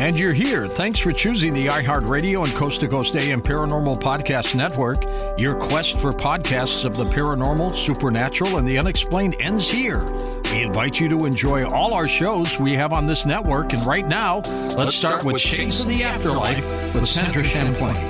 And you're here. Thanks for choosing the iHeartRadio and Coast to Coast AM Paranormal Podcast Network. Your quest for podcasts of the paranormal, supernatural, and the unexplained ends here. We invite you to enjoy all our shows we have on this network. And right now, let's, let's start, start, with Shades of the Afterlife with Sandra Champlain.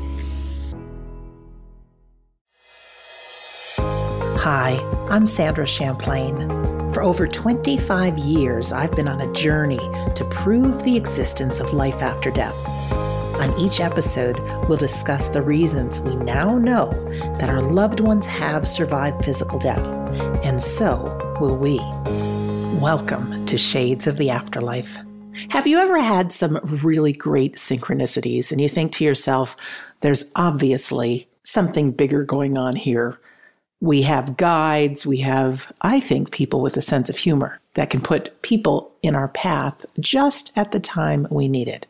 Hi, I'm Sandra Champlain. For over 25 years, I've been on a journey to prove the existence of life after death. On each episode, we'll discuss the reasons we now know that our loved ones have survived physical death, and so will we. Welcome to Shades of the Afterlife. Have you ever had some really great synchronicities and you think to yourself, there's obviously something bigger going on here? We have guides. We have, I think, people with a sense of humor that can put people in our path just at the time we need it.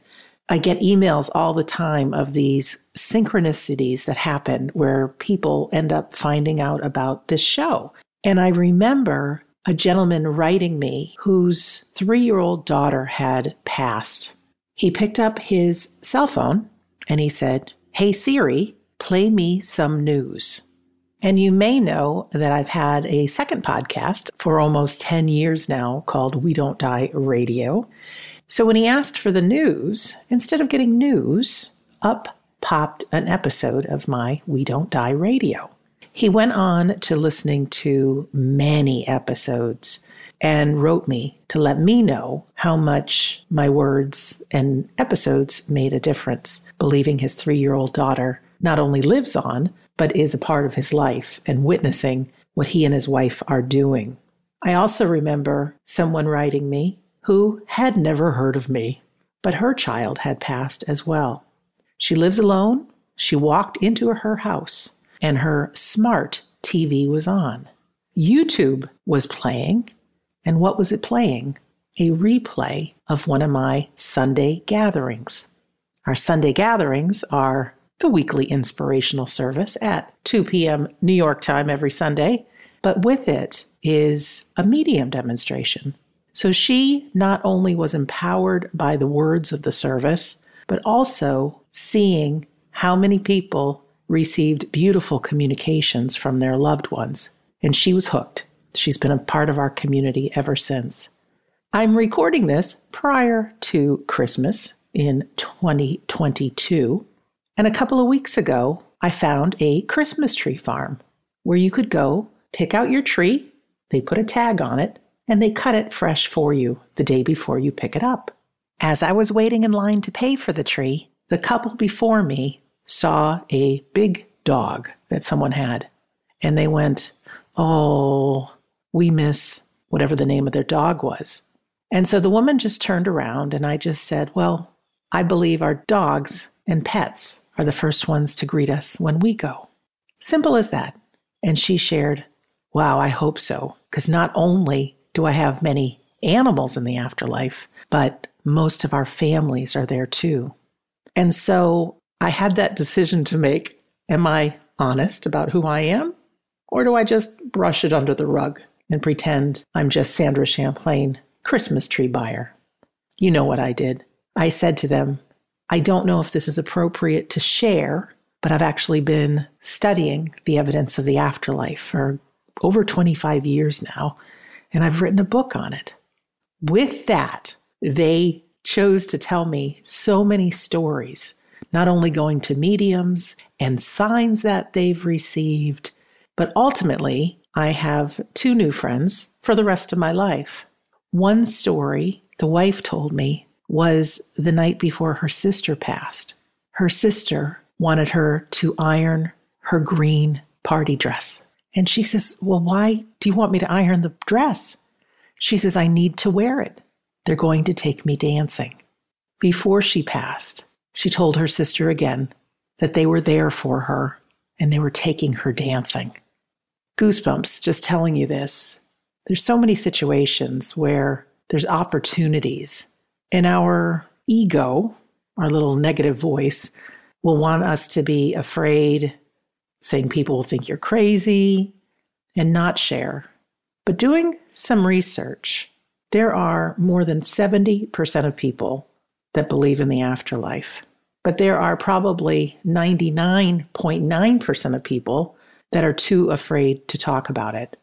I get emails all the time of these synchronicities that happen where people end up finding out about this show. And I remember a gentleman writing me whose three year old daughter had passed. He picked up his cell phone and he said, Hey Siri, play me some news. And you may know that I've had a second podcast for almost 10 years now called We Don't Die Radio. So when he asked for the news, instead of getting news, up popped an episode of my We Don't Die Radio. He went on to listening to many episodes and wrote me to let me know how much my words and episodes made a difference, believing his three year old daughter not only lives on, but is a part of his life and witnessing what he and his wife are doing. I also remember someone writing me who had never heard of me, but her child had passed as well. She lives alone. She walked into her house and her smart TV was on. YouTube was playing. And what was it playing? A replay of one of my Sunday gatherings. Our Sunday gatherings are the weekly inspirational service at 2 p.m. New York time every Sunday. But with it is a medium demonstration. So she not only was empowered by the words of the service, but also seeing how many people received beautiful communications from their loved ones. And she was hooked. She's been a part of our community ever since. I'm recording this prior to Christmas in 2022. And a couple of weeks ago, I found a Christmas tree farm where you could go pick out your tree, they put a tag on it, and they cut it fresh for you the day before you pick it up. As I was waiting in line to pay for the tree, the couple before me saw a big dog that someone had. And they went, Oh, we miss whatever the name of their dog was. And so the woman just turned around and I just said, Well, I believe our dogs and pets are the first ones to greet us when we go. Simple as that. And she shared, Wow, I hope so. Because not only do I have many animals in the afterlife, but most of our families are there too. And so I had that decision to make. Am I honest about who I am? Or do I just brush it under the rug and pretend I'm just Sandra Champlain, Christmas tree buyer? You know what I did. I said to them, I don't know if this is appropriate to share, but I've actually been studying the evidence of the afterlife for over 25 years now, and I've written a book on it. With that, they chose to tell me so many stories, not only going to mediums and signs that they've received, but ultimately, I have two new friends for the rest of my life. One story the wife told me was the night before her sister passed. Her sister wanted her to iron her green party dress. And she says, Well, why do you want me to iron the dress? She says, I need to wear it. They're going to take me dancing. Before she passed, she told her sister again that they were there for her and they were taking her dancing. Goosebumps just telling you this. There's so many situations where there's opportunities, and our ego, our little negative voice, will want us to be afraid, saying people will think you're crazy, and not share. But doing some research, there are more than 70% of people that believe in the afterlife. But there are probably 99.9% of people that are too afraid to talk about it.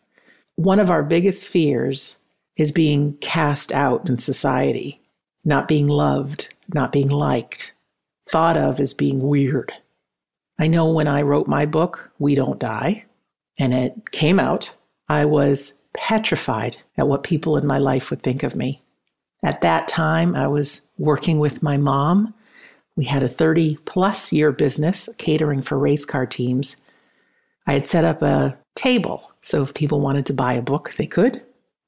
One of our biggest fears is being cast out in society, not being loved, not being liked, thought of as being weird. I know when I wrote my book, We Don't Die, and it came out, I was petrified at what people in my life would think of me. At that time, I was working with my mom. We had a 30 plus year business catering for race car teams. I had set up a table so if people wanted to buy a book, they could.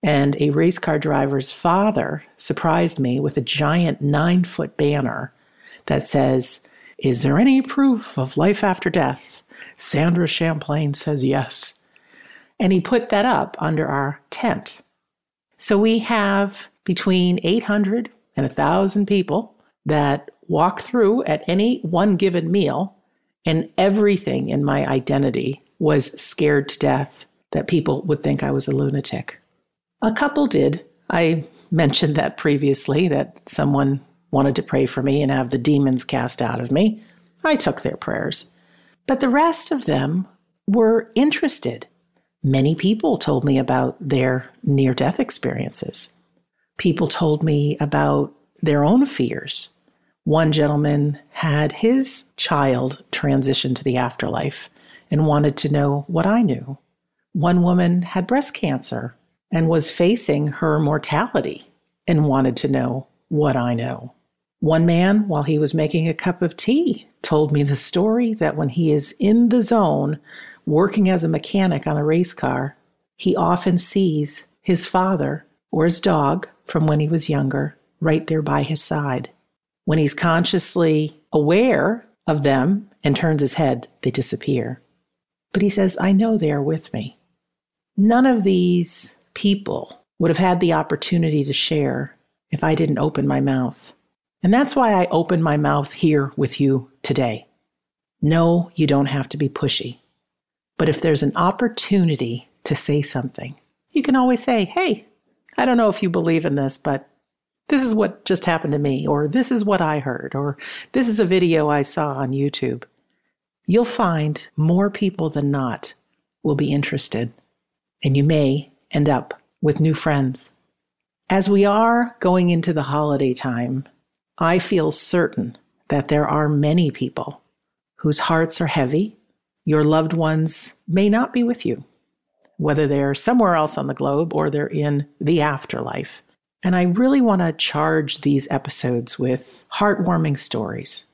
And a race car driver's father surprised me with a giant nine foot banner that says, Is there any proof of life after death? Sandra Champlain says yes. And he put that up under our tent. So we have between 800 and 1,000 people that walk through at any one given meal, and everything in my identity was scared to death that people would think I was a lunatic. A couple did. I mentioned that previously, that someone wanted to pray for me and have the demons cast out of me. I took their prayers. But the rest of them were interested. Many people told me about their near death experiences. People told me about their own fears. One gentleman had his child transition to the afterlife and wanted to know what I knew. One woman had breast cancer and was facing her mortality and wanted to know what I know. One man, while he was making a cup of tea, told me the story that when he is in the zone working as a mechanic on a race car, he often sees his father or his dog from when he was younger right there by his side. When he's consciously aware of them and turns his head, they disappear. But he says, I know they are with me. None of these people would have had the opportunity to share if I didn't open my mouth. And that's why I open my mouth here with you today. No, you don't have to be pushy. But if there's an opportunity to say something, you can always say, Hey, I don't know if you believe in this, but this is what just happened to me, or this is what I heard, or this is a video I saw on YouTube. You'll find more people than not will be interested, and you may end up with new friends. As we are going into the holiday time, I feel certain that there are many people whose hearts are heavy. Your loved ones may not be with you, whether they're somewhere else on the globe or they're in the afterlife. And I really want to charge these episodes with heartwarming stories.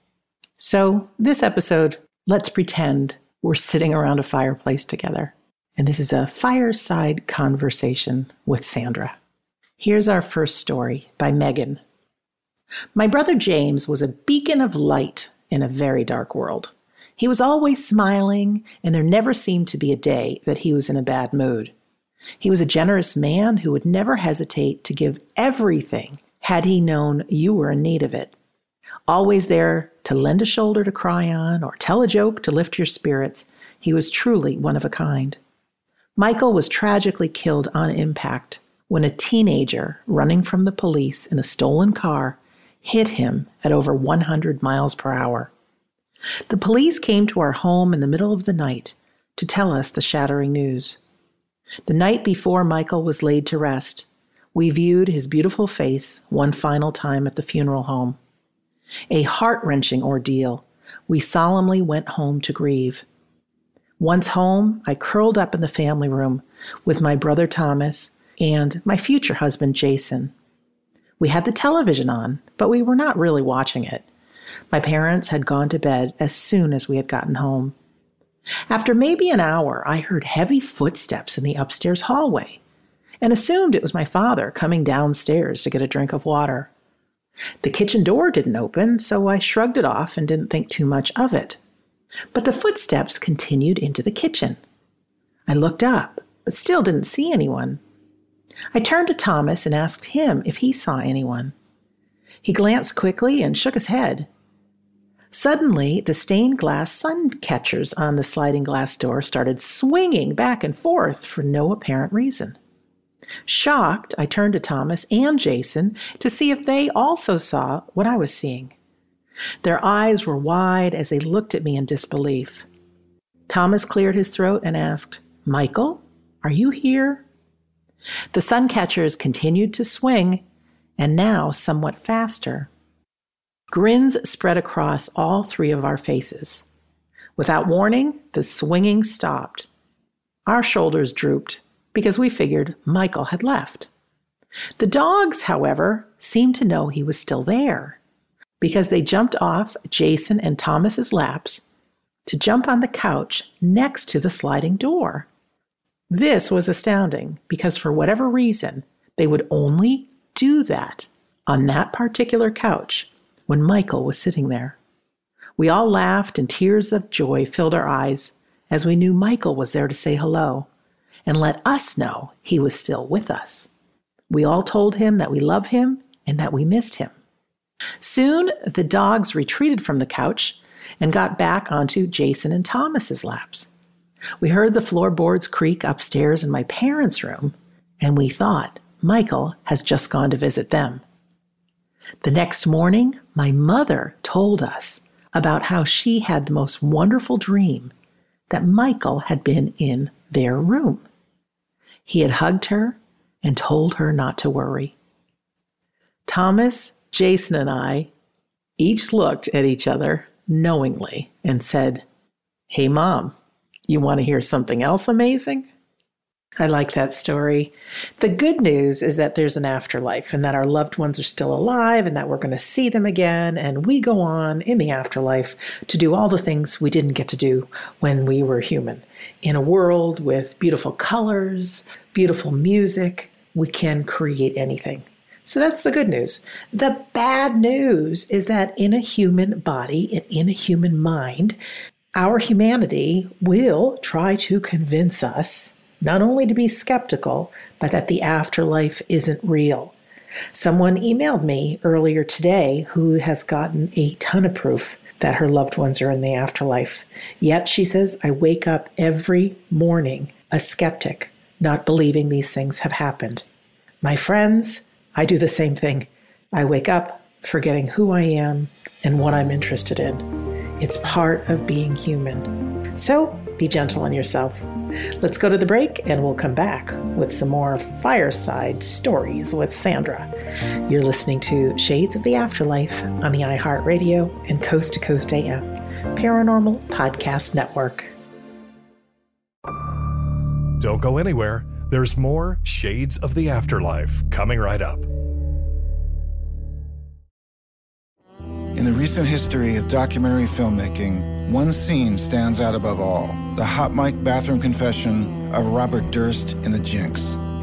So, this episode, let's pretend we're sitting around a fireplace together. And this is a fireside conversation with Sandra. Here's our first story by Megan. My brother James was a beacon of light in a very dark world. He was always smiling, and there never seemed to be a day that he was in a bad mood. He was a generous man who would never hesitate to give everything had he known you were in need of it. Always there to lend a shoulder to cry on or tell a joke to lift your spirits, he was truly one of a kind. Michael was tragically killed on impact when a teenager running from the police in a stolen car hit him at over 100 miles per hour. The police came to our home in the middle of the night to tell us the shattering news. The night before Michael was laid to rest, we viewed his beautiful face one final time at the funeral home. A heart wrenching ordeal we solemnly went home to grieve. Once home, I curled up in the family room with my brother Thomas and my future husband Jason. We had the television on, but we were not really watching it. My parents had gone to bed as soon as we had gotten home. After maybe an hour, I heard heavy footsteps in the upstairs hallway and assumed it was my father coming downstairs to get a drink of water. The kitchen door didn't open, so I shrugged it off and didn't think too much of it. But the footsteps continued into the kitchen. I looked up, but still didn't see anyone. I turned to Thomas and asked him if he saw anyone. He glanced quickly and shook his head. Suddenly, the stained glass sun catchers on the sliding glass door started swinging back and forth for no apparent reason. Shocked, I turned to Thomas and Jason to see if they also saw what I was seeing. Their eyes were wide as they looked at me in disbelief. Thomas cleared his throat and asked, Michael, are you here? The sun catchers continued to swing, and now somewhat faster. Grins spread across all three of our faces. Without warning, the swinging stopped. Our shoulders drooped because we figured Michael had left. The dogs, however, seemed to know he was still there because they jumped off Jason and Thomas's laps to jump on the couch next to the sliding door. This was astounding because for whatever reason, they would only do that on that particular couch when Michael was sitting there. We all laughed and tears of joy filled our eyes as we knew Michael was there to say hello and let us know he was still with us. We all told him that we love him and that we missed him. Soon the dogs retreated from the couch and got back onto Jason and Thomas's laps. We heard the floorboards creak upstairs in my parents' room, and we thought Michael has just gone to visit them. The next morning, my mother told us about how she had the most wonderful dream that Michael had been in their room. He had hugged her and told her not to worry. Thomas, Jason, and I each looked at each other knowingly and said, Hey, Mom, you want to hear something else amazing? I like that story. The good news is that there's an afterlife and that our loved ones are still alive and that we're going to see them again. And we go on in the afterlife to do all the things we didn't get to do when we were human. In a world with beautiful colors, beautiful music, we can create anything. So that's the good news. The bad news is that in a human body and in a human mind, our humanity will try to convince us not only to be skeptical, but that the afterlife isn't real. Someone emailed me earlier today who has gotten a ton of proof that her loved ones are in the afterlife. Yet she says, I wake up every morning a skeptic, not believing these things have happened. My friends, I do the same thing. I wake up forgetting who I am and what I'm interested in. It's part of being human. So be gentle on yourself. Let's go to the break and we'll come back with some more fireside stories with Sandra. You're listening to Shades of the Afterlife on the iHeartRadio and Coast to Coast AM Paranormal Podcast Network. Don't go anywhere. There's more Shades of the Afterlife coming right up. In the recent history of documentary filmmaking, one scene stands out above all the hot mic bathroom confession of Robert Durst in The Jinx.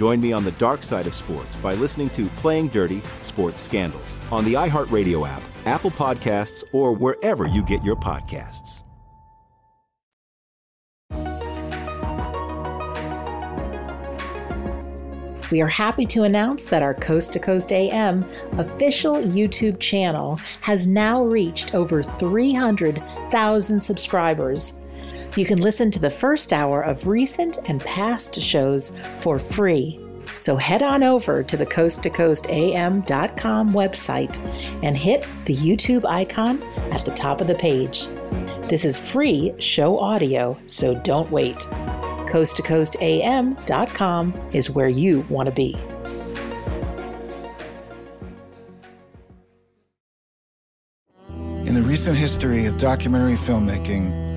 Join me on the dark side of sports by listening to Playing Dirty Sports Scandals on the iHeartRadio app, Apple Podcasts, or wherever you get your podcasts. We are happy to announce that our Coast to Coast AM official YouTube channel has now reached over 300,000 subscribers. You can listen to the first hour of recent and past shows for free. So head on over to the coast to coast am.com website and hit the YouTube icon at the top of the page. This is free show audio, so don't wait. Coast to coast am.com is where you want to be. In the recent history of documentary filmmaking,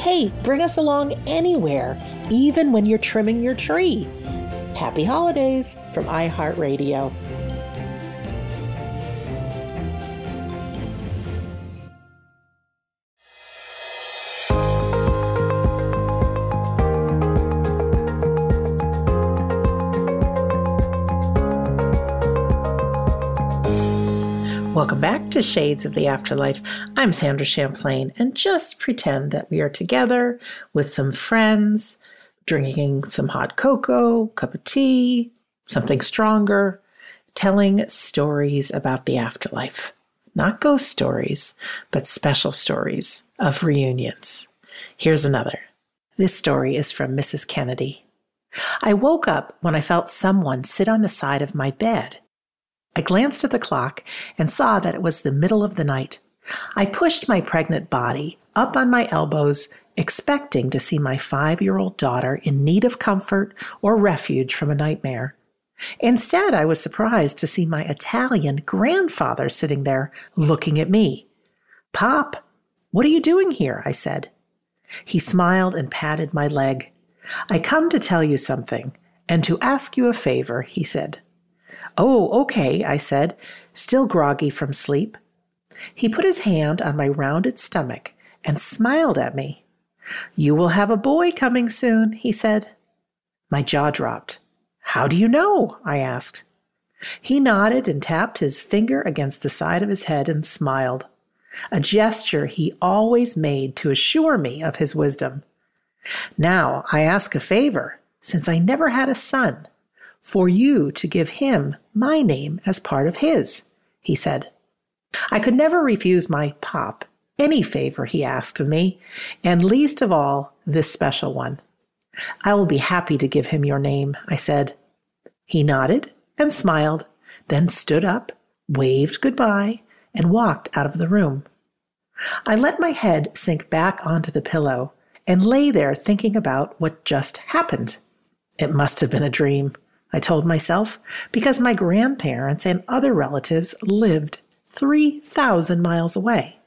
Hey, bring us along anywhere, even when you're trimming your tree. Happy holidays from iHeartRadio. Welcome back to Shades of the Afterlife. I'm Sandra Champlain, and just pretend that we are together with some friends, drinking some hot cocoa, cup of tea, something stronger, telling stories about the afterlife. Not ghost stories, but special stories of reunions. Here's another. This story is from Mrs. Kennedy. I woke up when I felt someone sit on the side of my bed. I glanced at the clock and saw that it was the middle of the night. I pushed my pregnant body up on my elbows, expecting to see my five year old daughter in need of comfort or refuge from a nightmare. Instead, I was surprised to see my Italian grandfather sitting there looking at me. Pop, what are you doing here? I said. He smiled and patted my leg. I come to tell you something and to ask you a favor, he said. Oh, okay, I said, still groggy from sleep. He put his hand on my rounded stomach and smiled at me. You will have a boy coming soon, he said. My jaw dropped. How do you know? I asked. He nodded and tapped his finger against the side of his head and smiled, a gesture he always made to assure me of his wisdom. Now I ask a favor, since I never had a son for you to give him my name as part of his, he said. I could never refuse my pop any favor he asked of me, and least of all this special one. I will be happy to give him your name, I said. He nodded and smiled, then stood up, waved goodbye, and walked out of the room. I let my head sink back onto the pillow and lay there thinking about what just happened. It must have been a dream. I told myself, because my grandparents and other relatives lived 3,000 miles away.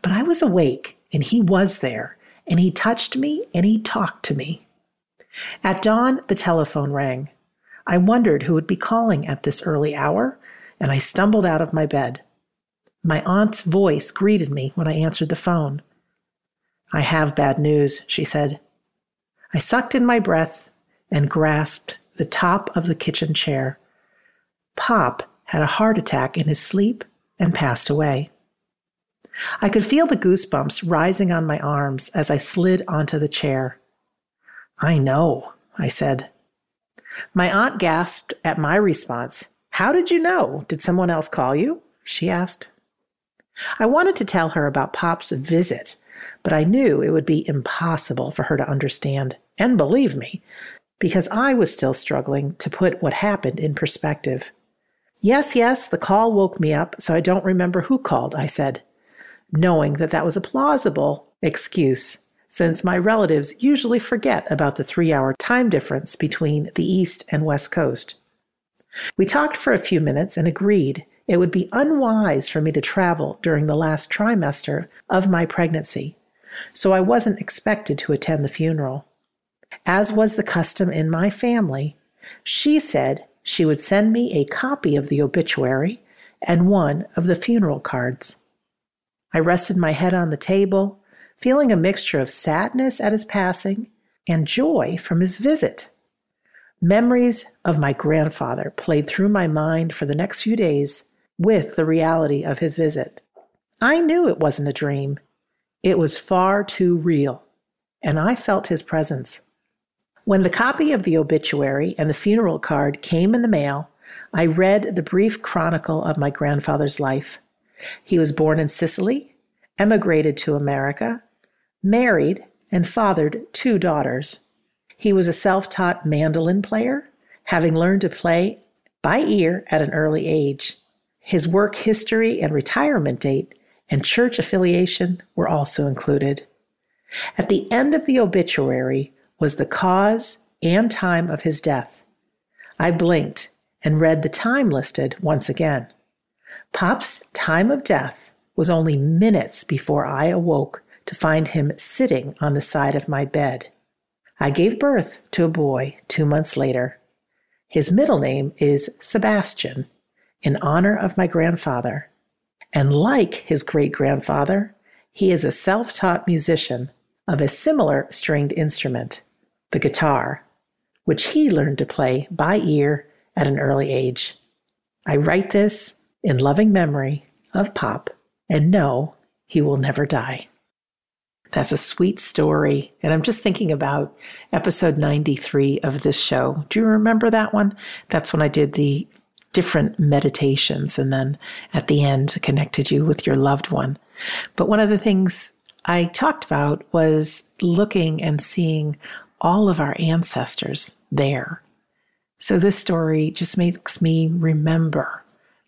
But I was awake and he was there, and he touched me and he talked to me. At dawn, the telephone rang. I wondered who would be calling at this early hour, and I stumbled out of my bed. My aunt's voice greeted me when I answered the phone. I have bad news, she said. I sucked in my breath and grasped the top of the kitchen chair. Pop had a heart attack in his sleep and passed away. I could feel the goosebumps rising on my arms as I slid onto the chair. I know, I said. My aunt gasped at my response. How did you know? Did someone else call you? she asked. I wanted to tell her about Pop's visit, but I knew it would be impossible for her to understand and believe me, because I was still struggling to put what happened in perspective. Yes, yes, the call woke me up, so I don't remember who called, I said, knowing that that was a plausible excuse, since my relatives usually forget about the three hour time difference between the East and West Coast. We talked for a few minutes and agreed it would be unwise for me to travel during the last trimester of my pregnancy, so I wasn't expected to attend the funeral. As was the custom in my family, she said she would send me a copy of the obituary and one of the funeral cards. I rested my head on the table, feeling a mixture of sadness at his passing and joy from his visit. Memories of my grandfather played through my mind for the next few days with the reality of his visit. I knew it wasn't a dream. It was far too real, and I felt his presence. When the copy of the obituary and the funeral card came in the mail, I read the brief chronicle of my grandfather's life. He was born in Sicily, emigrated to America, married, and fathered two daughters. He was a self taught mandolin player, having learned to play by ear at an early age. His work history and retirement date and church affiliation were also included. At the end of the obituary was the cause and time of his death. I blinked and read the time listed once again. Pop's time of death was only minutes before I awoke to find him sitting on the side of my bed. I gave birth to a boy two months later. His middle name is Sebastian, in honor of my grandfather. And like his great grandfather, he is a self taught musician of a similar stringed instrument the guitar, which he learned to play by ear at an early age. I write this in loving memory of Pop and know he will never die. That's a sweet story. And I'm just thinking about episode 93 of this show. Do you remember that one? That's when I did the different meditations and then at the end connected you with your loved one. But one of the things I talked about was looking and seeing all of our ancestors there. So this story just makes me remember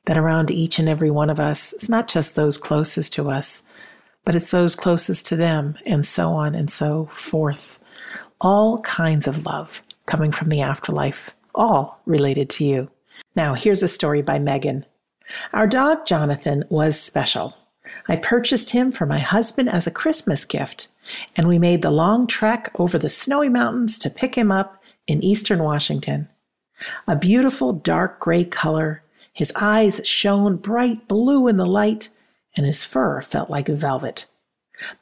that around each and every one of us, it's not just those closest to us, but it's those closest to them, and so on and so forth. All kinds of love coming from the afterlife, all related to you. Now, here's a story by Megan. Our dog Jonathan was special. I purchased him for my husband as a Christmas gift, and we made the long trek over the snowy mountains to pick him up in eastern Washington. A beautiful dark gray color, his eyes shone bright blue in the light, and his fur felt like velvet.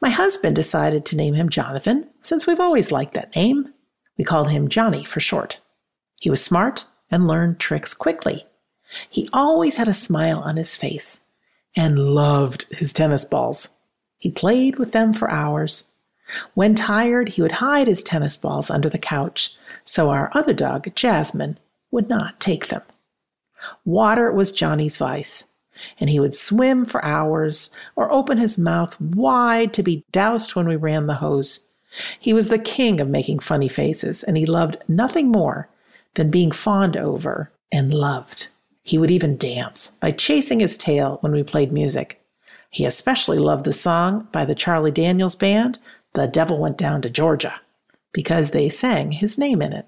My husband decided to name him Jonathan, since we've always liked that name. We called him Johnny for short. He was smart and learned tricks quickly. He always had a smile on his face and loved his tennis balls. He played with them for hours. When tired, he would hide his tennis balls under the couch so our other dog, Jasmine, would not take them. Water was Johnny's vice, and he would swim for hours or open his mouth wide to be doused when we ran the hose. He was the king of making funny faces, and he loved nothing more than being fawned over and loved. He would even dance by chasing his tail when we played music. He especially loved the song by the Charlie Daniels Band, The Devil Went Down to Georgia, because they sang his name in it.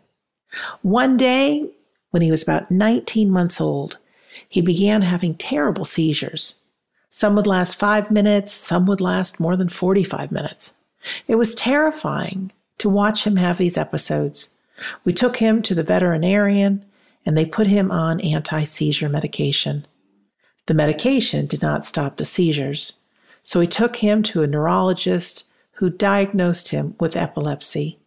One day, when he was about 19 months old, he began having terrible seizures. Some would last five minutes, some would last more than 45 minutes. It was terrifying to watch him have these episodes. We took him to the veterinarian and they put him on anti seizure medication. The medication did not stop the seizures, so we took him to a neurologist who diagnosed him with epilepsy.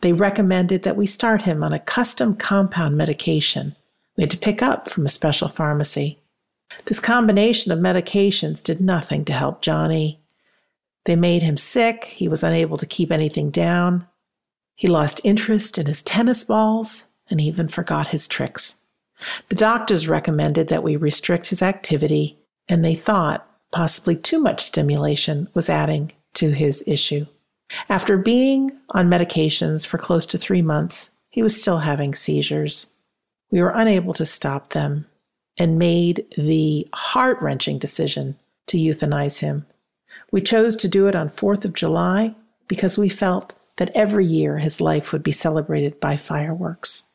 They recommended that we start him on a custom compound medication we had to pick up from a special pharmacy. This combination of medications did nothing to help Johnny. They made him sick. He was unable to keep anything down. He lost interest in his tennis balls and even forgot his tricks. The doctors recommended that we restrict his activity, and they thought possibly too much stimulation was adding to his issue. After being on medications for close to three months, he was still having seizures. We were unable to stop them and made the heart wrenching decision to euthanize him. We chose to do it on 4th of July because we felt that every year his life would be celebrated by fireworks.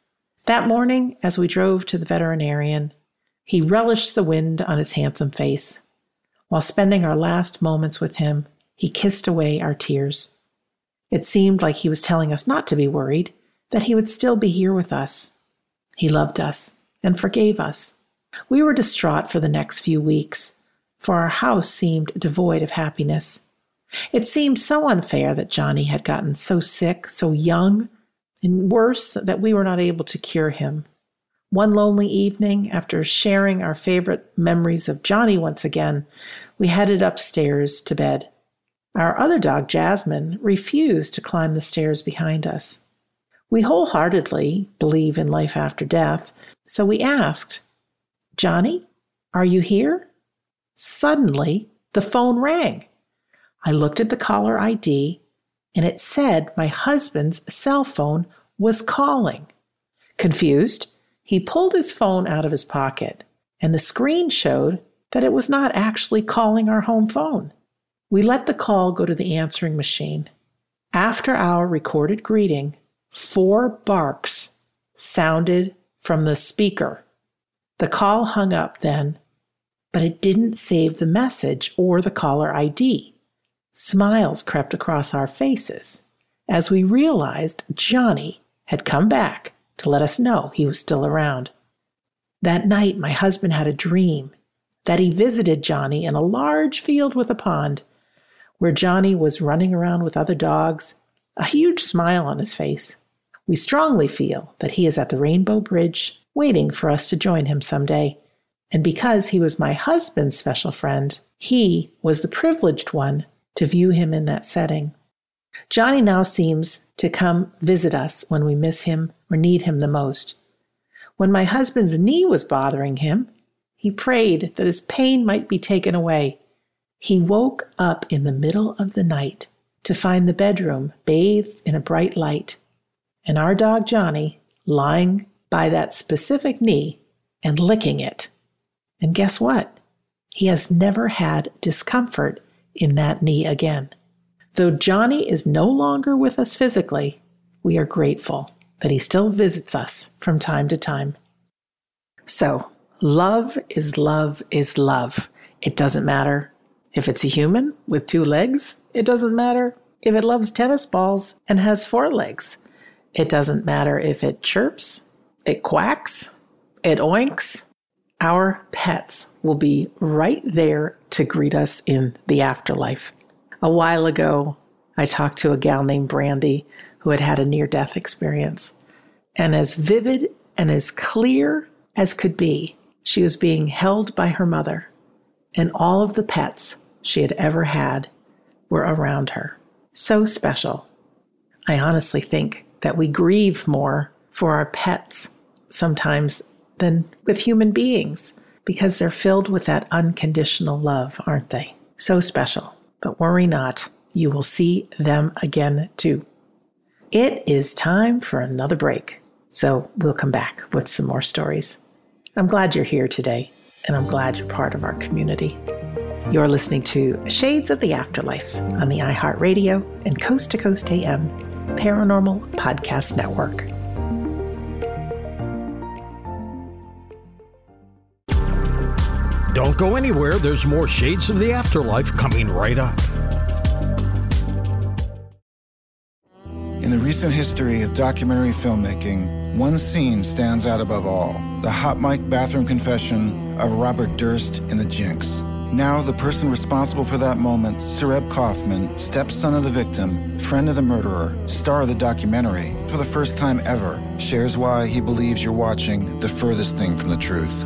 That morning, as we drove to the veterinarian, he relished the wind on his handsome face. While spending our last moments with him, he kissed away our tears. It seemed like he was telling us not to be worried, that he would still be here with us. He loved us and forgave us. We were distraught for the next few weeks, for our house seemed devoid of happiness. It seemed so unfair that Johnny had gotten so sick, so young, and worse, that we were not able to cure him. One lonely evening, after sharing our favorite memories of Johnny once again, we headed upstairs to bed. Our other dog, Jasmine, refused to climb the stairs behind us. We wholeheartedly believe in life after death, so we asked, Johnny, are you here? Suddenly, the phone rang. I looked at the caller ID and it said my husband's cell phone was calling. Confused, he pulled his phone out of his pocket and the screen showed that it was not actually calling our home phone. We let the call go to the answering machine. After our recorded greeting, four barks sounded from the speaker. The call hung up then, but it didn't save the message or the caller ID. Smiles crept across our faces as we realized Johnny had come back to let us know he was still around. That night, my husband had a dream that he visited Johnny in a large field with a pond, where Johnny was running around with other dogs, a huge smile on his face. We strongly feel that he is at the Rainbow Bridge waiting for us to join him someday. And because he was my husband's special friend, he was the privileged one to view him in that setting. Johnny now seems to come visit us when we miss him or need him the most. When my husband's knee was bothering him, he prayed that his pain might be taken away. He woke up in the middle of the night to find the bedroom bathed in a bright light, and our dog Johnny lying by that specific knee and licking it. And guess what? He has never had discomfort in that knee again. Though Johnny is no longer with us physically, we are grateful that he still visits us from time to time. So, love is love is love. It doesn't matter if it's a human with two legs. It doesn't matter if it loves tennis balls and has four legs. It doesn't matter if it chirps, it quacks, it oinks. Our pets will be right there to greet us in the afterlife. A while ago, I talked to a gal named Brandy who had had a near death experience. And as vivid and as clear as could be, she was being held by her mother, and all of the pets she had ever had were around her. So special. I honestly think that we grieve more for our pets sometimes than with human beings because they're filled with that unconditional love, aren't they? So special. But worry not, you will see them again too. It is time for another break, so we'll come back with some more stories. I'm glad you're here today, and I'm glad you're part of our community. You're listening to Shades of the Afterlife on the iHeartRadio and Coast to Coast AM Paranormal Podcast Network. Don't go anywhere. There's more Shades of the Afterlife coming right up. In the recent history of documentary filmmaking, one scene stands out above all the hot mic bathroom confession of Robert Durst in The Jinx. Now, the person responsible for that moment, Sareb Kaufman, stepson of the victim, friend of the murderer, star of the documentary, for the first time ever, shares why he believes you're watching the furthest thing from the truth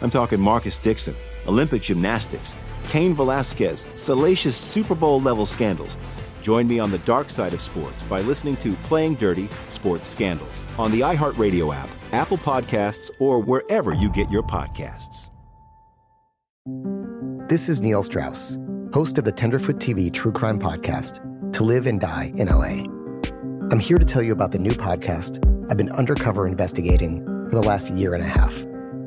I'm talking Marcus Dixon, Olympic gymnastics, Cain Velasquez, salacious Super Bowl level scandals. Join me on the dark side of sports by listening to Playing Dirty Sports Scandals on the iHeartRadio app, Apple Podcasts, or wherever you get your podcasts. This is Neil Strauss, host of the Tenderfoot TV True Crime Podcast, To Live and Die in LA. I'm here to tell you about the new podcast I've been undercover investigating for the last year and a half.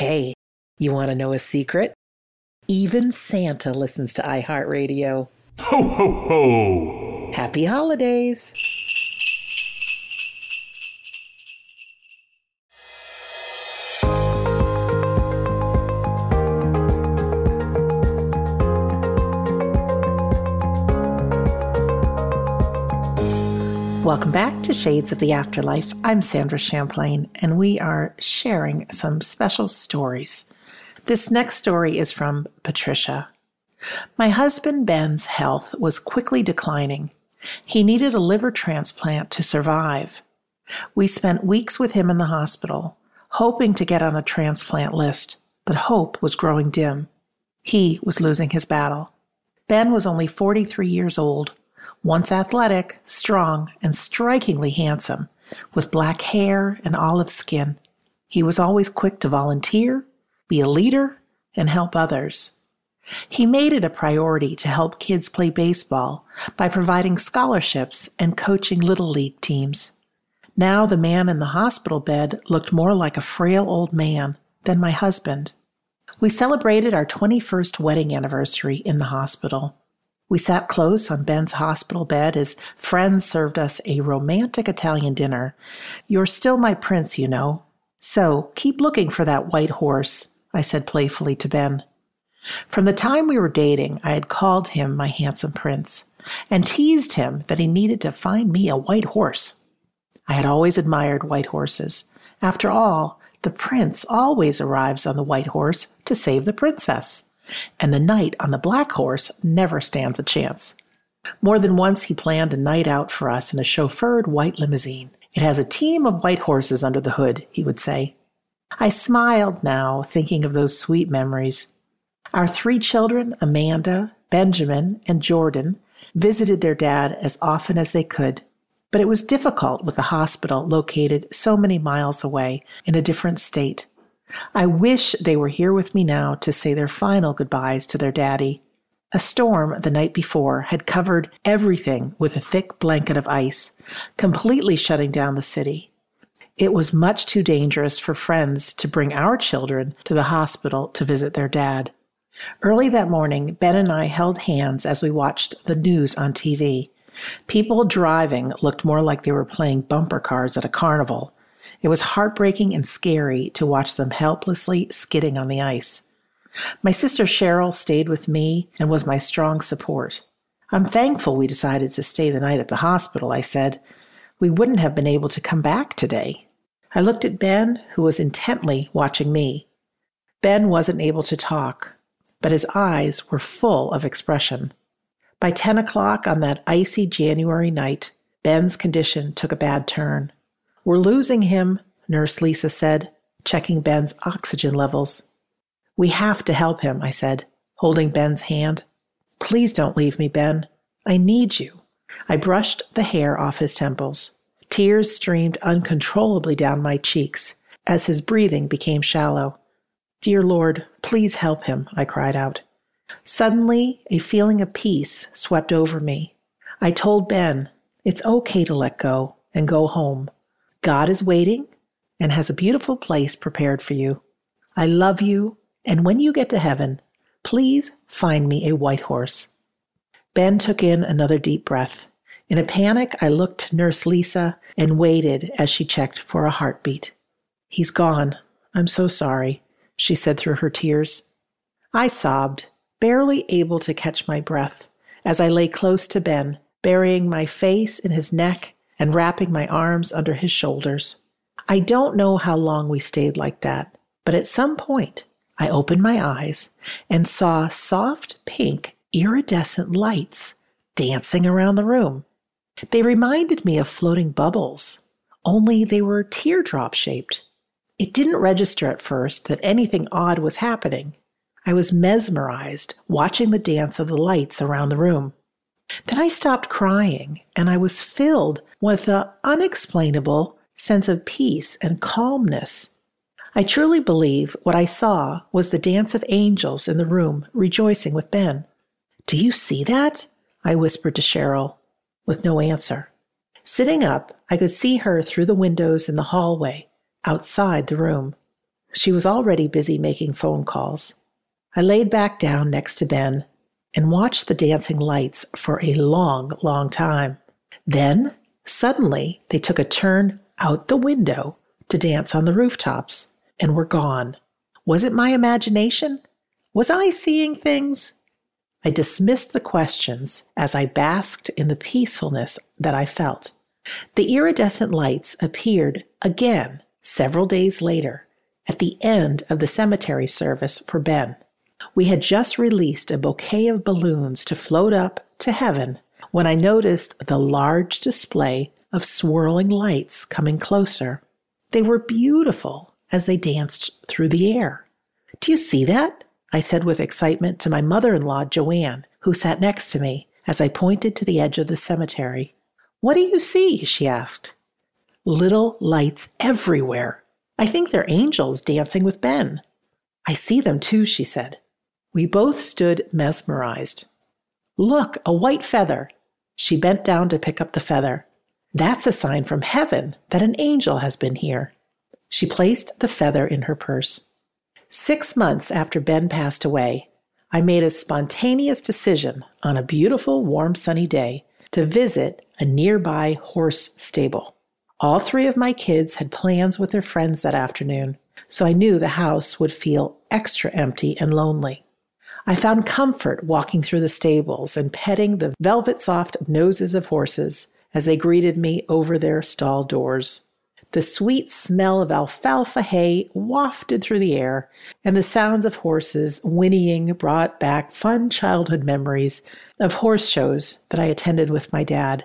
Hey, you want to know a secret? Even Santa listens to iHeartRadio. Ho, ho, ho! Happy holidays! Welcome back to Shades of the Afterlife. I'm Sandra Champlain, and we are sharing some special stories. This next story is from Patricia. My husband Ben's health was quickly declining. He needed a liver transplant to survive. We spent weeks with him in the hospital, hoping to get on a transplant list, but hope was growing dim. He was losing his battle. Ben was only 43 years old once athletic, strong, and strikingly handsome, with black hair and olive skin. He was always quick to volunteer, be a leader, and help others. He made it a priority to help kids play baseball by providing scholarships and coaching little league teams. Now the man in the hospital bed looked more like a frail old man than my husband. We celebrated our 21st wedding anniversary in the hospital. We sat close on Ben's hospital bed as friends served us a romantic Italian dinner. You're still my prince, you know. So keep looking for that white horse, I said playfully to Ben. From the time we were dating, I had called him my handsome prince and teased him that he needed to find me a white horse. I had always admired white horses. After all, the prince always arrives on the white horse to save the princess and the knight on the black horse never stands a chance. More than once, he planned a night out for us in a chauffeured white limousine. It has a team of white horses under the hood, he would say. I smiled now, thinking of those sweet memories. Our three children, Amanda, Benjamin, and Jordan, visited their dad as often as they could, but it was difficult with the hospital located so many miles away in a different state. I wish they were here with me now to say their final goodbyes to their daddy. A storm the night before had covered everything with a thick blanket of ice, completely shutting down the city. It was much too dangerous for friends to bring our children to the hospital to visit their dad. Early that morning, Ben and I held hands as we watched the news on TV. People driving looked more like they were playing bumper cars at a carnival, it was heartbreaking and scary to watch them helplessly skidding on the ice. My sister Cheryl stayed with me and was my strong support. I'm thankful we decided to stay the night at the hospital, I said. We wouldn't have been able to come back today. I looked at Ben, who was intently watching me. Ben wasn't able to talk, but his eyes were full of expression. By 10 o'clock on that icy January night, Ben's condition took a bad turn. We're losing him, Nurse Lisa said, checking Ben's oxygen levels. We have to help him, I said, holding Ben's hand. Please don't leave me, Ben. I need you. I brushed the hair off his temples. Tears streamed uncontrollably down my cheeks as his breathing became shallow. Dear Lord, please help him, I cried out. Suddenly, a feeling of peace swept over me. I told Ben, it's okay to let go and go home. God is waiting and has a beautiful place prepared for you. I love you, and when you get to heaven, please find me a white horse. Ben took in another deep breath. In a panic, I looked to Nurse Lisa and waited as she checked for a heartbeat. He's gone. I'm so sorry, she said through her tears. I sobbed, barely able to catch my breath, as I lay close to Ben, burying my face in his neck and wrapping my arms under his shoulders. I don't know how long we stayed like that, but at some point I opened my eyes and saw soft pink iridescent lights dancing around the room. They reminded me of floating bubbles, only they were teardrop shaped. It didn't register at first that anything odd was happening. I was mesmerized watching the dance of the lights around the room. Then I stopped crying and I was filled with an unexplainable sense of peace and calmness. I truly believe what I saw was the dance of angels in the room rejoicing with Ben. Do you see that? I whispered to Cheryl with no answer. Sitting up, I could see her through the windows in the hallway outside the room. She was already busy making phone calls. I laid back down next to Ben and watched the dancing lights for a long, long time. Then, suddenly, they took a turn out the window to dance on the rooftops and were gone. Was it my imagination? Was I seeing things? I dismissed the questions as I basked in the peacefulness that I felt. The iridescent lights appeared again several days later at the end of the cemetery service for Ben. We had just released a bouquet of balloons to float up to heaven when I noticed the large display of swirling lights coming closer. They were beautiful as they danced through the air. Do you see that? I said with excitement to my mother in law, Joanne, who sat next to me as I pointed to the edge of the cemetery. What do you see? she asked. Little lights everywhere. I think they're angels dancing with Ben. I see them too, she said. We both stood mesmerized. Look, a white feather. She bent down to pick up the feather. That's a sign from heaven that an angel has been here. She placed the feather in her purse. Six months after Ben passed away, I made a spontaneous decision on a beautiful, warm, sunny day to visit a nearby horse stable. All three of my kids had plans with their friends that afternoon, so I knew the house would feel extra empty and lonely. I found comfort walking through the stables and petting the velvet soft noses of horses as they greeted me over their stall doors. The sweet smell of alfalfa hay wafted through the air, and the sounds of horses whinnying brought back fun childhood memories of horse shows that I attended with my dad.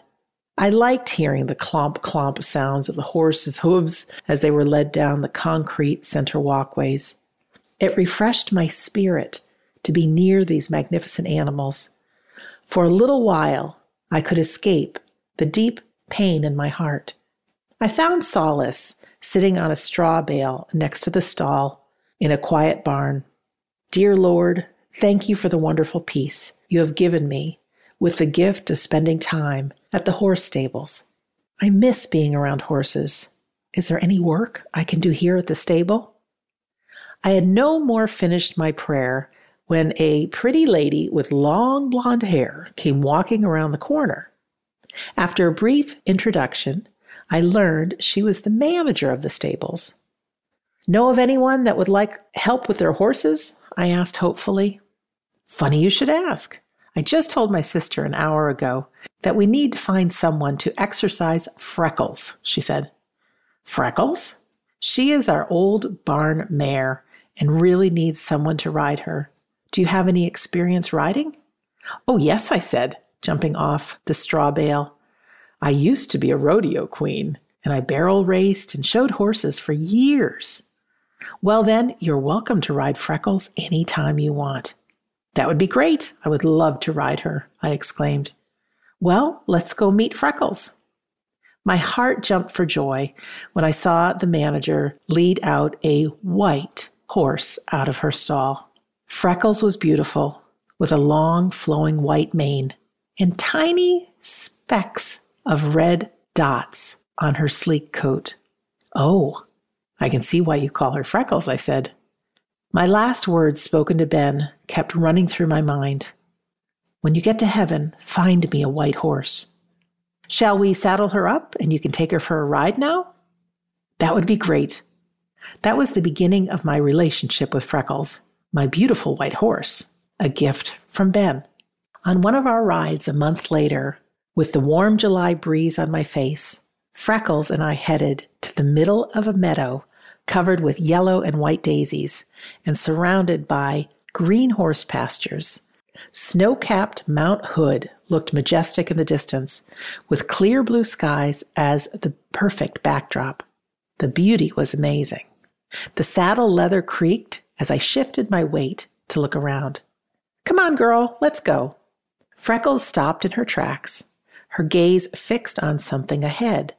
I liked hearing the clomp clomp sounds of the horses' hooves as they were led down the concrete center walkways. It refreshed my spirit to be near these magnificent animals. For a little while, I could escape the deep pain in my heart. I found solace sitting on a straw bale next to the stall in a quiet barn. Dear Lord, thank you for the wonderful peace you have given me with the gift of spending time at the horse stables. I miss being around horses. Is there any work I can do here at the stable? I had no more finished my prayer when a pretty lady with long blonde hair came walking around the corner. After a brief introduction, I learned she was the manager of the stables. Know of anyone that would like help with their horses? I asked hopefully. Funny you should ask. I just told my sister an hour ago that we need to find someone to exercise Freckles, she said. Freckles? She is our old barn mare and really needs someone to ride her. Do you have any experience riding? Oh, yes, I said, jumping off the straw bale. I used to be a rodeo queen, and I barrel raced and showed horses for years. Well, then, you're welcome to ride Freckles any time you want. That would be great. I would love to ride her, I exclaimed. Well, let's go meet Freckles. My heart jumped for joy when I saw the manager lead out a white horse out of her stall. Freckles was beautiful, with a long flowing white mane and tiny specks of red dots on her sleek coat. Oh, I can see why you call her Freckles, I said. My last words spoken to Ben kept running through my mind. When you get to heaven, find me a white horse. Shall we saddle her up and you can take her for a ride now? That would be great. That was the beginning of my relationship with Freckles, my beautiful white horse, a gift from Ben. On one of our rides a month later, with the warm July breeze on my face, Freckles and I headed to the middle of a meadow covered with yellow and white daisies and surrounded by green horse pastures. Snow capped Mount Hood looked majestic in the distance, with clear blue skies as the perfect backdrop. The beauty was amazing. The saddle leather creaked as I shifted my weight to look around. Come on, girl, let's go. Freckles stopped in her tracks, her gaze fixed on something ahead.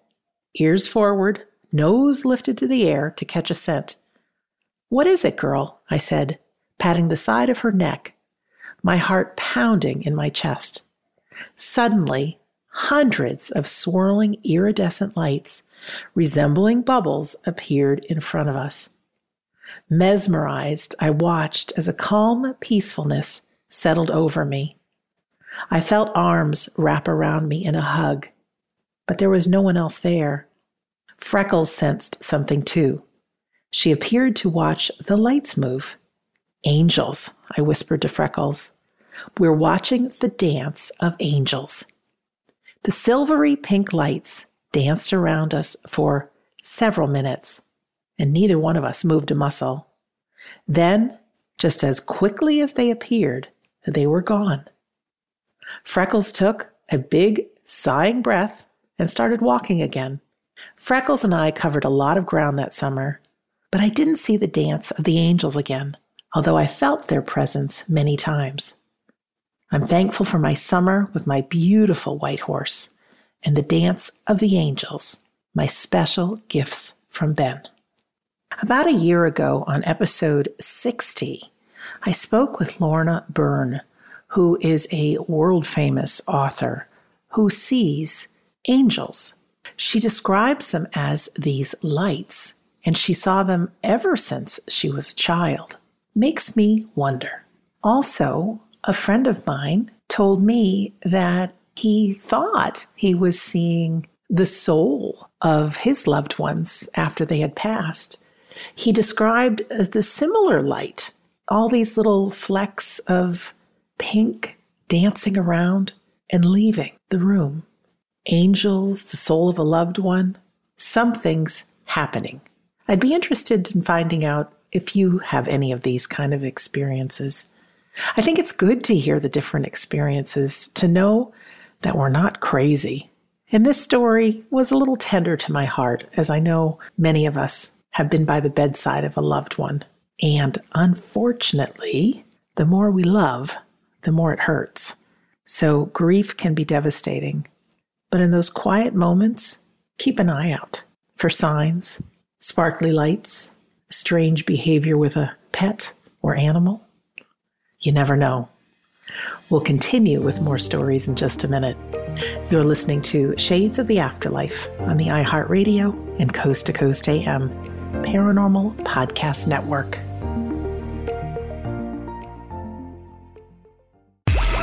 Ears forward, nose lifted to the air to catch a scent. What is it, girl? I said, patting the side of her neck, my heart pounding in my chest. Suddenly, hundreds of swirling iridescent lights, resembling bubbles, appeared in front of us. Mesmerized, I watched as a calm peacefulness settled over me. I felt arms wrap around me in a hug, but there was no one else there. Freckles sensed something too. She appeared to watch the lights move. Angels, I whispered to Freckles. We're watching the dance of angels. The silvery pink lights danced around us for several minutes, and neither one of us moved a muscle. Then, just as quickly as they appeared, they were gone. Freckles took a big, sighing breath and started walking again. Freckles and I covered a lot of ground that summer, but I didn't see the dance of the angels again, although I felt their presence many times. I'm thankful for my summer with my beautiful white horse and the dance of the angels, my special gifts from Ben. About a year ago, on episode 60, I spoke with Lorna Byrne, who is a world famous author who sees angels she describes them as these lights, and she saw them ever since she was a child. Makes me wonder. Also, a friend of mine told me that he thought he was seeing the soul of his loved ones after they had passed. He described the similar light, all these little flecks of pink dancing around and leaving the room angels, the soul of a loved one, something's happening. I'd be interested in finding out if you have any of these kind of experiences. I think it's good to hear the different experiences, to know that we're not crazy. And this story was a little tender to my heart, as I know many of us have been by the bedside of a loved one. And unfortunately, the more we love, the more it hurts. So grief can be devastating. But in those quiet moments, keep an eye out for signs, sparkly lights, strange behavior with a pet or animal. You never know. We'll continue with more stories in just a minute. You're listening to Shades of the Afterlife on the iHeartRadio and Coast to Coast AM Paranormal Podcast Network.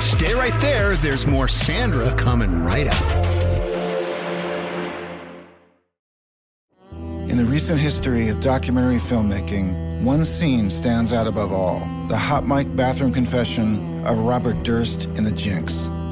Stay right there. There's more Sandra coming right up. In the recent history of documentary filmmaking, one scene stands out above all the hot mic bathroom confession of Robert Durst in The Jinx.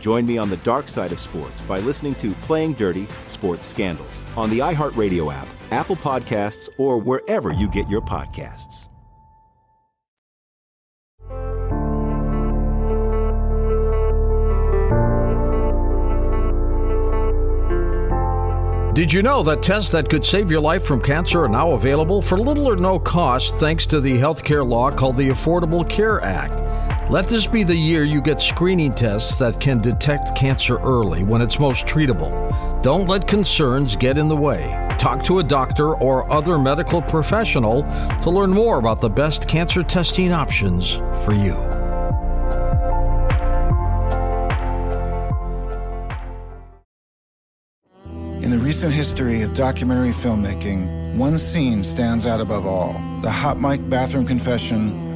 Join me on the dark side of sports by listening to Playing Dirty Sports Scandals on the iHeartRadio app, Apple Podcasts, or wherever you get your podcasts. Did you know that tests that could save your life from cancer are now available for little or no cost thanks to the healthcare law called the Affordable Care Act? Let this be the year you get screening tests that can detect cancer early when it's most treatable. Don't let concerns get in the way. Talk to a doctor or other medical professional to learn more about the best cancer testing options for you. In the recent history of documentary filmmaking, one scene stands out above all the hot mic bathroom confession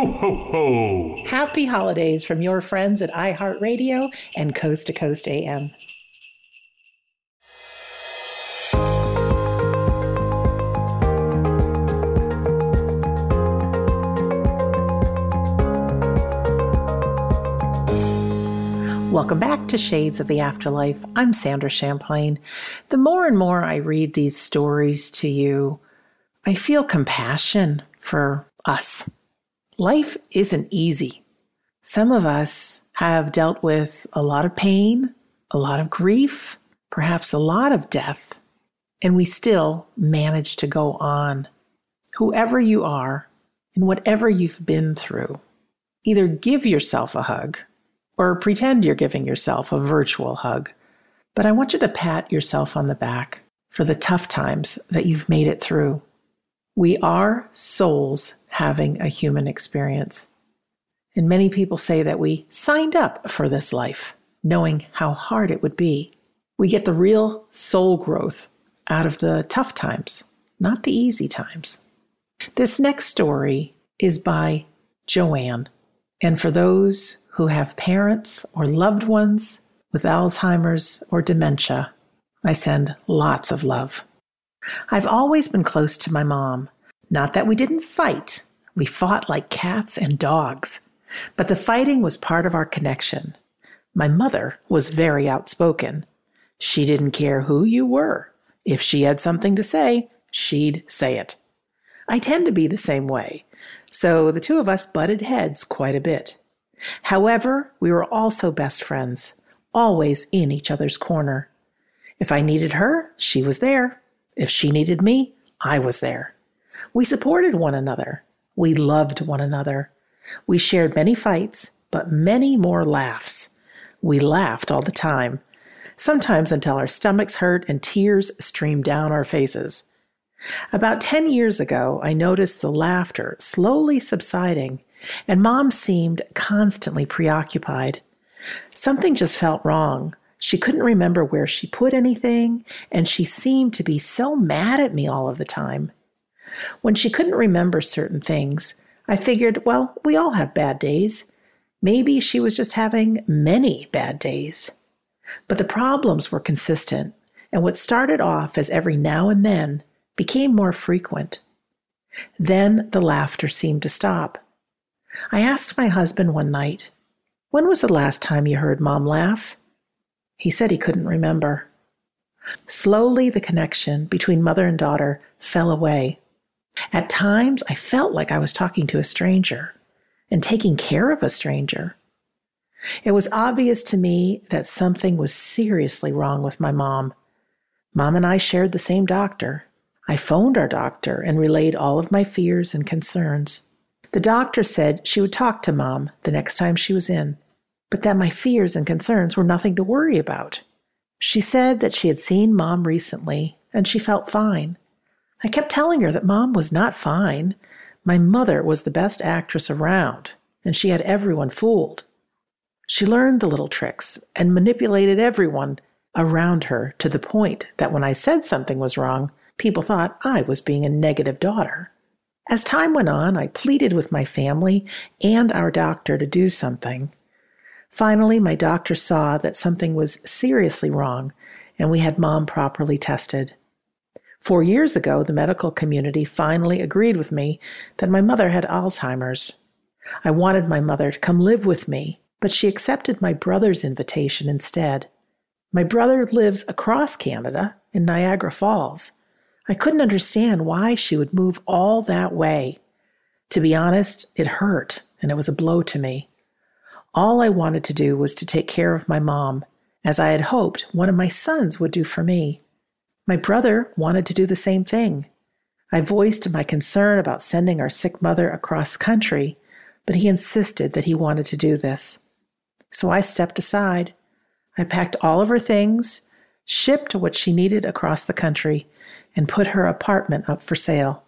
Ho, ho. Happy holidays from your friends at iHeartRadio and Coast to Coast AM. Welcome back to Shades of the Afterlife. I'm Sandra Champlain. The more and more I read these stories to you, I feel compassion for us. Life isn't easy. Some of us have dealt with a lot of pain, a lot of grief, perhaps a lot of death, and we still manage to go on. Whoever you are and whatever you've been through, either give yourself a hug or pretend you're giving yourself a virtual hug. But I want you to pat yourself on the back for the tough times that you've made it through. We are souls having a human experience. And many people say that we signed up for this life, knowing how hard it would be. We get the real soul growth out of the tough times, not the easy times. This next story is by Joanne. And for those who have parents or loved ones with Alzheimer's or dementia, I send lots of love. I've always been close to my mom. Not that we didn't fight, we fought like cats and dogs. But the fighting was part of our connection. My mother was very outspoken. She didn't care who you were. If she had something to say, she'd say it. I tend to be the same way. So the two of us butted heads quite a bit. However, we were also best friends, always in each other's corner. If I needed her, she was there. If she needed me, I was there. We supported one another. We loved one another. We shared many fights, but many more laughs. We laughed all the time, sometimes until our stomachs hurt and tears streamed down our faces. About 10 years ago, I noticed the laughter slowly subsiding and mom seemed constantly preoccupied. Something just felt wrong. She couldn't remember where she put anything, and she seemed to be so mad at me all of the time. When she couldn't remember certain things, I figured, well, we all have bad days. Maybe she was just having many bad days. But the problems were consistent, and what started off as every now and then became more frequent. Then the laughter seemed to stop. I asked my husband one night, When was the last time you heard mom laugh? He said he couldn't remember. Slowly, the connection between mother and daughter fell away. At times, I felt like I was talking to a stranger and taking care of a stranger. It was obvious to me that something was seriously wrong with my mom. Mom and I shared the same doctor. I phoned our doctor and relayed all of my fears and concerns. The doctor said she would talk to mom the next time she was in, but that my fears and concerns were nothing to worry about. She said that she had seen mom recently and she felt fine. I kept telling her that mom was not fine. My mother was the best actress around. and she had everyone fooled. She learned the little tricks and manipulated everyone around her to the point that when I said something was wrong, people thought I was being a negative daughter. As time went on, I pleaded with my family and our doctor to do something. Finally, my doctor saw that something was seriously wrong, and we had mom properly tested. Four years ago, the medical community finally agreed with me that my mother had Alzheimer's. I wanted my mother to come live with me, but she accepted my brother's invitation instead. My brother lives across Canada in Niagara Falls. I couldn't understand why she would move all that way. To be honest, it hurt and it was a blow to me. All I wanted to do was to take care of my mom, as I had hoped one of my sons would do for me. My brother wanted to do the same thing. I voiced my concern about sending our sick mother across country, but he insisted that he wanted to do this. So I stepped aside. I packed all of her things, shipped what she needed across the country, and put her apartment up for sale.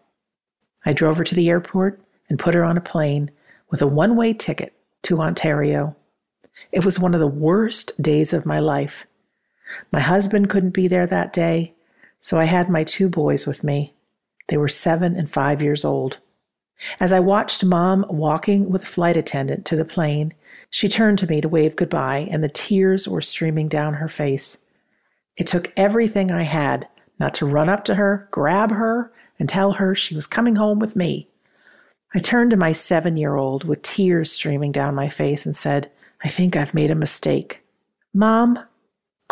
I drove her to the airport and put her on a plane with a one way ticket to Ontario. It was one of the worst days of my life. My husband couldn't be there that day, so I had my two boys with me. They were seven and five years old. As I watched mom walking with a flight attendant to the plane, she turned to me to wave goodbye, and the tears were streaming down her face. It took everything I had not to run up to her, grab her, and tell her she was coming home with me. I turned to my seven year old with tears streaming down my face and said, I think I've made a mistake. Mom,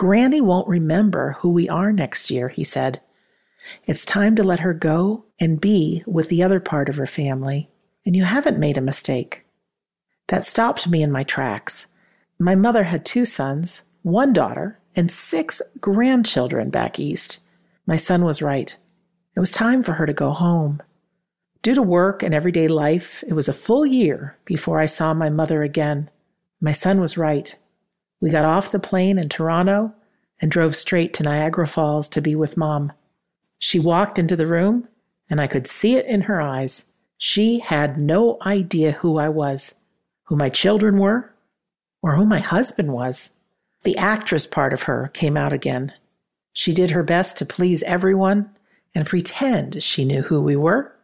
Granny won't remember who we are next year, he said. It's time to let her go and be with the other part of her family, and you haven't made a mistake. That stopped me in my tracks. My mother had two sons, one daughter, and six grandchildren back east. My son was right. It was time for her to go home. Due to work and everyday life, it was a full year before I saw my mother again. My son was right. We got off the plane in Toronto and drove straight to Niagara Falls to be with mom. She walked into the room, and I could see it in her eyes. She had no idea who I was, who my children were, or who my husband was. The actress part of her came out again. She did her best to please everyone and pretend she knew who we were,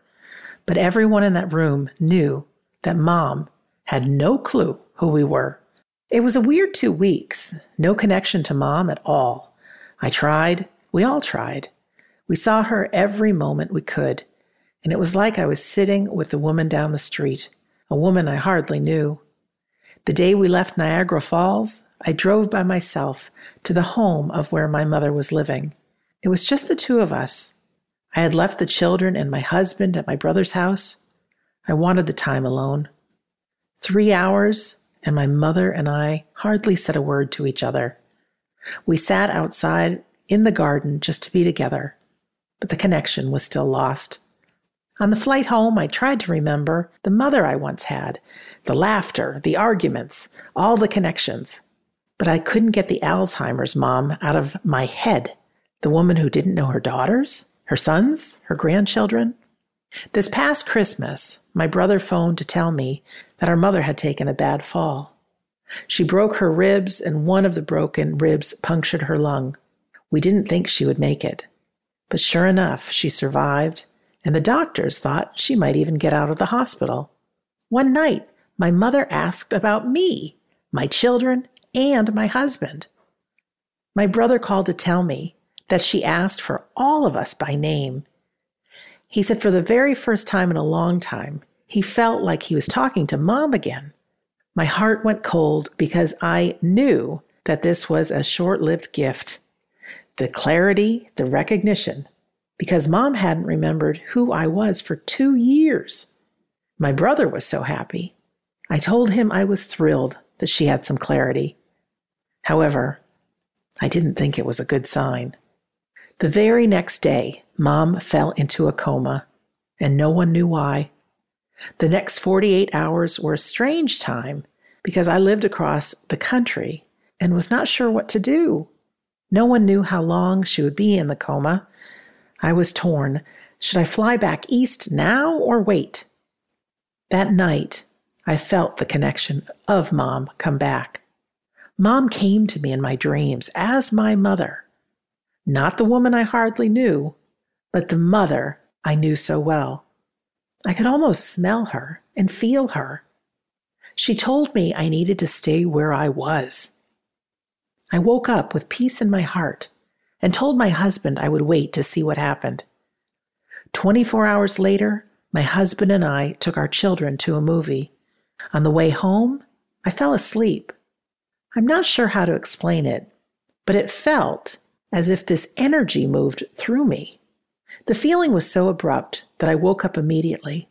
but everyone in that room knew that mom had no clue who we were. It was a weird two weeks, no connection to mom at all. I tried, we all tried. We saw her every moment we could, and it was like I was sitting with the woman down the street, a woman I hardly knew. The day we left Niagara Falls, I drove by myself to the home of where my mother was living. It was just the two of us. I had left the children and my husband at my brother's house. I wanted the time alone. Three hours, and my mother and I hardly said a word to each other. We sat outside in the garden just to be together, but the connection was still lost. On the flight home, I tried to remember the mother I once had, the laughter, the arguments, all the connections. But I couldn't get the Alzheimer's mom out of my head. The woman who didn't know her daughters, her sons, her grandchildren. This past Christmas, my brother phoned to tell me that our mother had taken a bad fall. She broke her ribs, and one of the broken ribs punctured her lung. We didn't think she would make it. But sure enough, she survived, and the doctors thought she might even get out of the hospital. One night, my mother asked about me, my children, and my husband. My brother called to tell me that she asked for all of us by name. He said for the very first time in a long time, he felt like he was talking to mom again. My heart went cold because I knew that this was a short lived gift. The clarity, the recognition, because mom hadn't remembered who I was for two years. My brother was so happy. I told him I was thrilled that she had some clarity. However, I didn't think it was a good sign. The very next day, Mom fell into a coma, and no one knew why. The next 48 hours were a strange time because I lived across the country and was not sure what to do. No one knew how long she would be in the coma. I was torn. Should I fly back east now or wait? That night, I felt the connection of mom come back. Mom came to me in my dreams as my mother. Not the woman I hardly knew, but the mother I knew so well. I could almost smell her and feel her. She told me I needed to stay where I was. I woke up with peace in my heart and told my husband I would wait to see what happened. 24 hours later, my husband and I took our children to a movie. On the way home, I fell asleep. I'm not sure how to explain it, but it felt as if this energy moved through me. The feeling was so abrupt that I woke up immediately.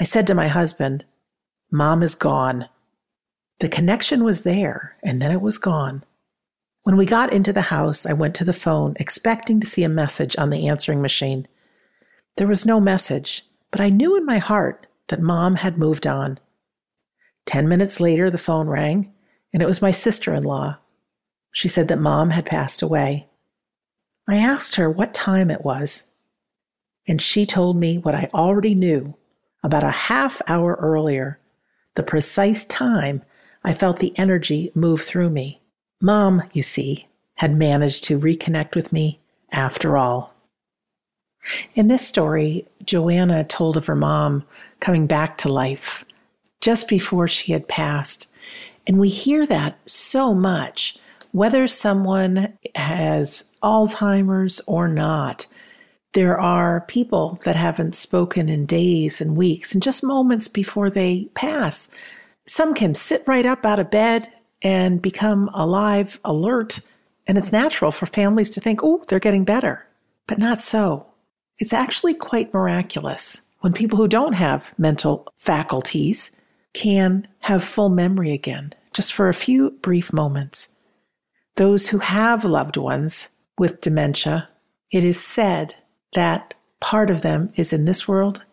I said to my husband, Mom is gone. The connection was there, and then it was gone. When we got into the house, I went to the phone, expecting to see a message on the answering machine. There was no message, but I knew in my heart that mom had moved on. Ten minutes later, the phone rang, and it was my sister in law. She said that mom had passed away. I asked her what time it was, and she told me what I already knew about a half hour earlier, the precise time I felt the energy move through me. Mom, you see, had managed to reconnect with me after all. In this story, Joanna told of her mom coming back to life just before she had passed. And we hear that so much, whether someone has Alzheimer's or not. There are people that haven't spoken in days and weeks and just moments before they pass. Some can sit right up out of bed and become alive, alert. And it's natural for families to think, oh, they're getting better. But not so. It's actually quite miraculous when people who don't have mental faculties can have full memory again, just for a few brief moments. Those who have loved ones with dementia, it is said that part of them is in this world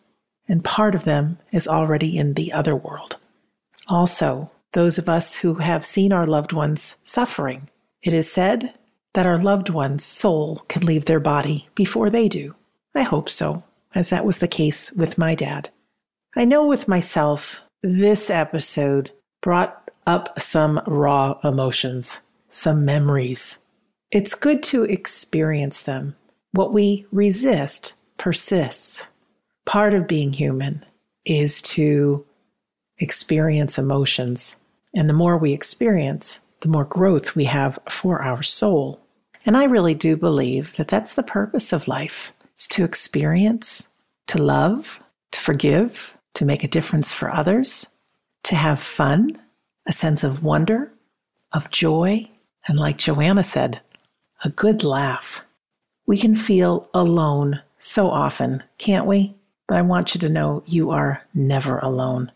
and part of them is already in the other world. Also, those of us who have seen our loved ones suffering. It is said that our loved one's soul can leave their body before they do. I hope so, as that was the case with my dad. I know with myself, this episode brought up some raw emotions, some memories. It's good to experience them. What we resist persists. Part of being human is to experience emotions and the more we experience, the more growth we have for our soul. And I really do believe that that's the purpose of life is to experience, to love, to forgive, to make a difference for others, to have fun, a sense of wonder, of joy, and like Joanna said, a good laugh. We can feel alone so often, can't we? But I want you to know you are never alone.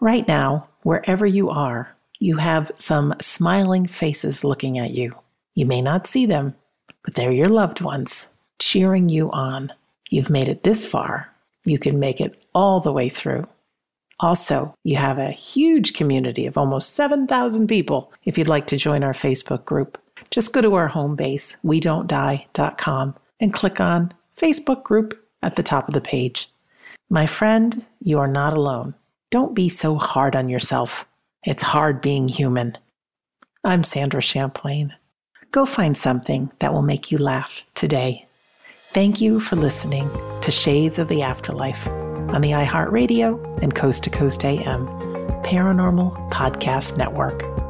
Right now, wherever you are, you have some smiling faces looking at you. You may not see them, but they're your loved ones cheering you on. You've made it this far. You can make it all the way through. Also, you have a huge community of almost 7,000 people if you'd like to join our Facebook group. Just go to our home base, we don't and click on Facebook group at the top of the page. My friend, you are not alone. Don't be so hard on yourself. It's hard being human. I'm Sandra Champlain. Go find something that will make you laugh today. Thank you for listening to Shades of the Afterlife on the iHeartRadio and Coast to Coast AM Paranormal Podcast Network.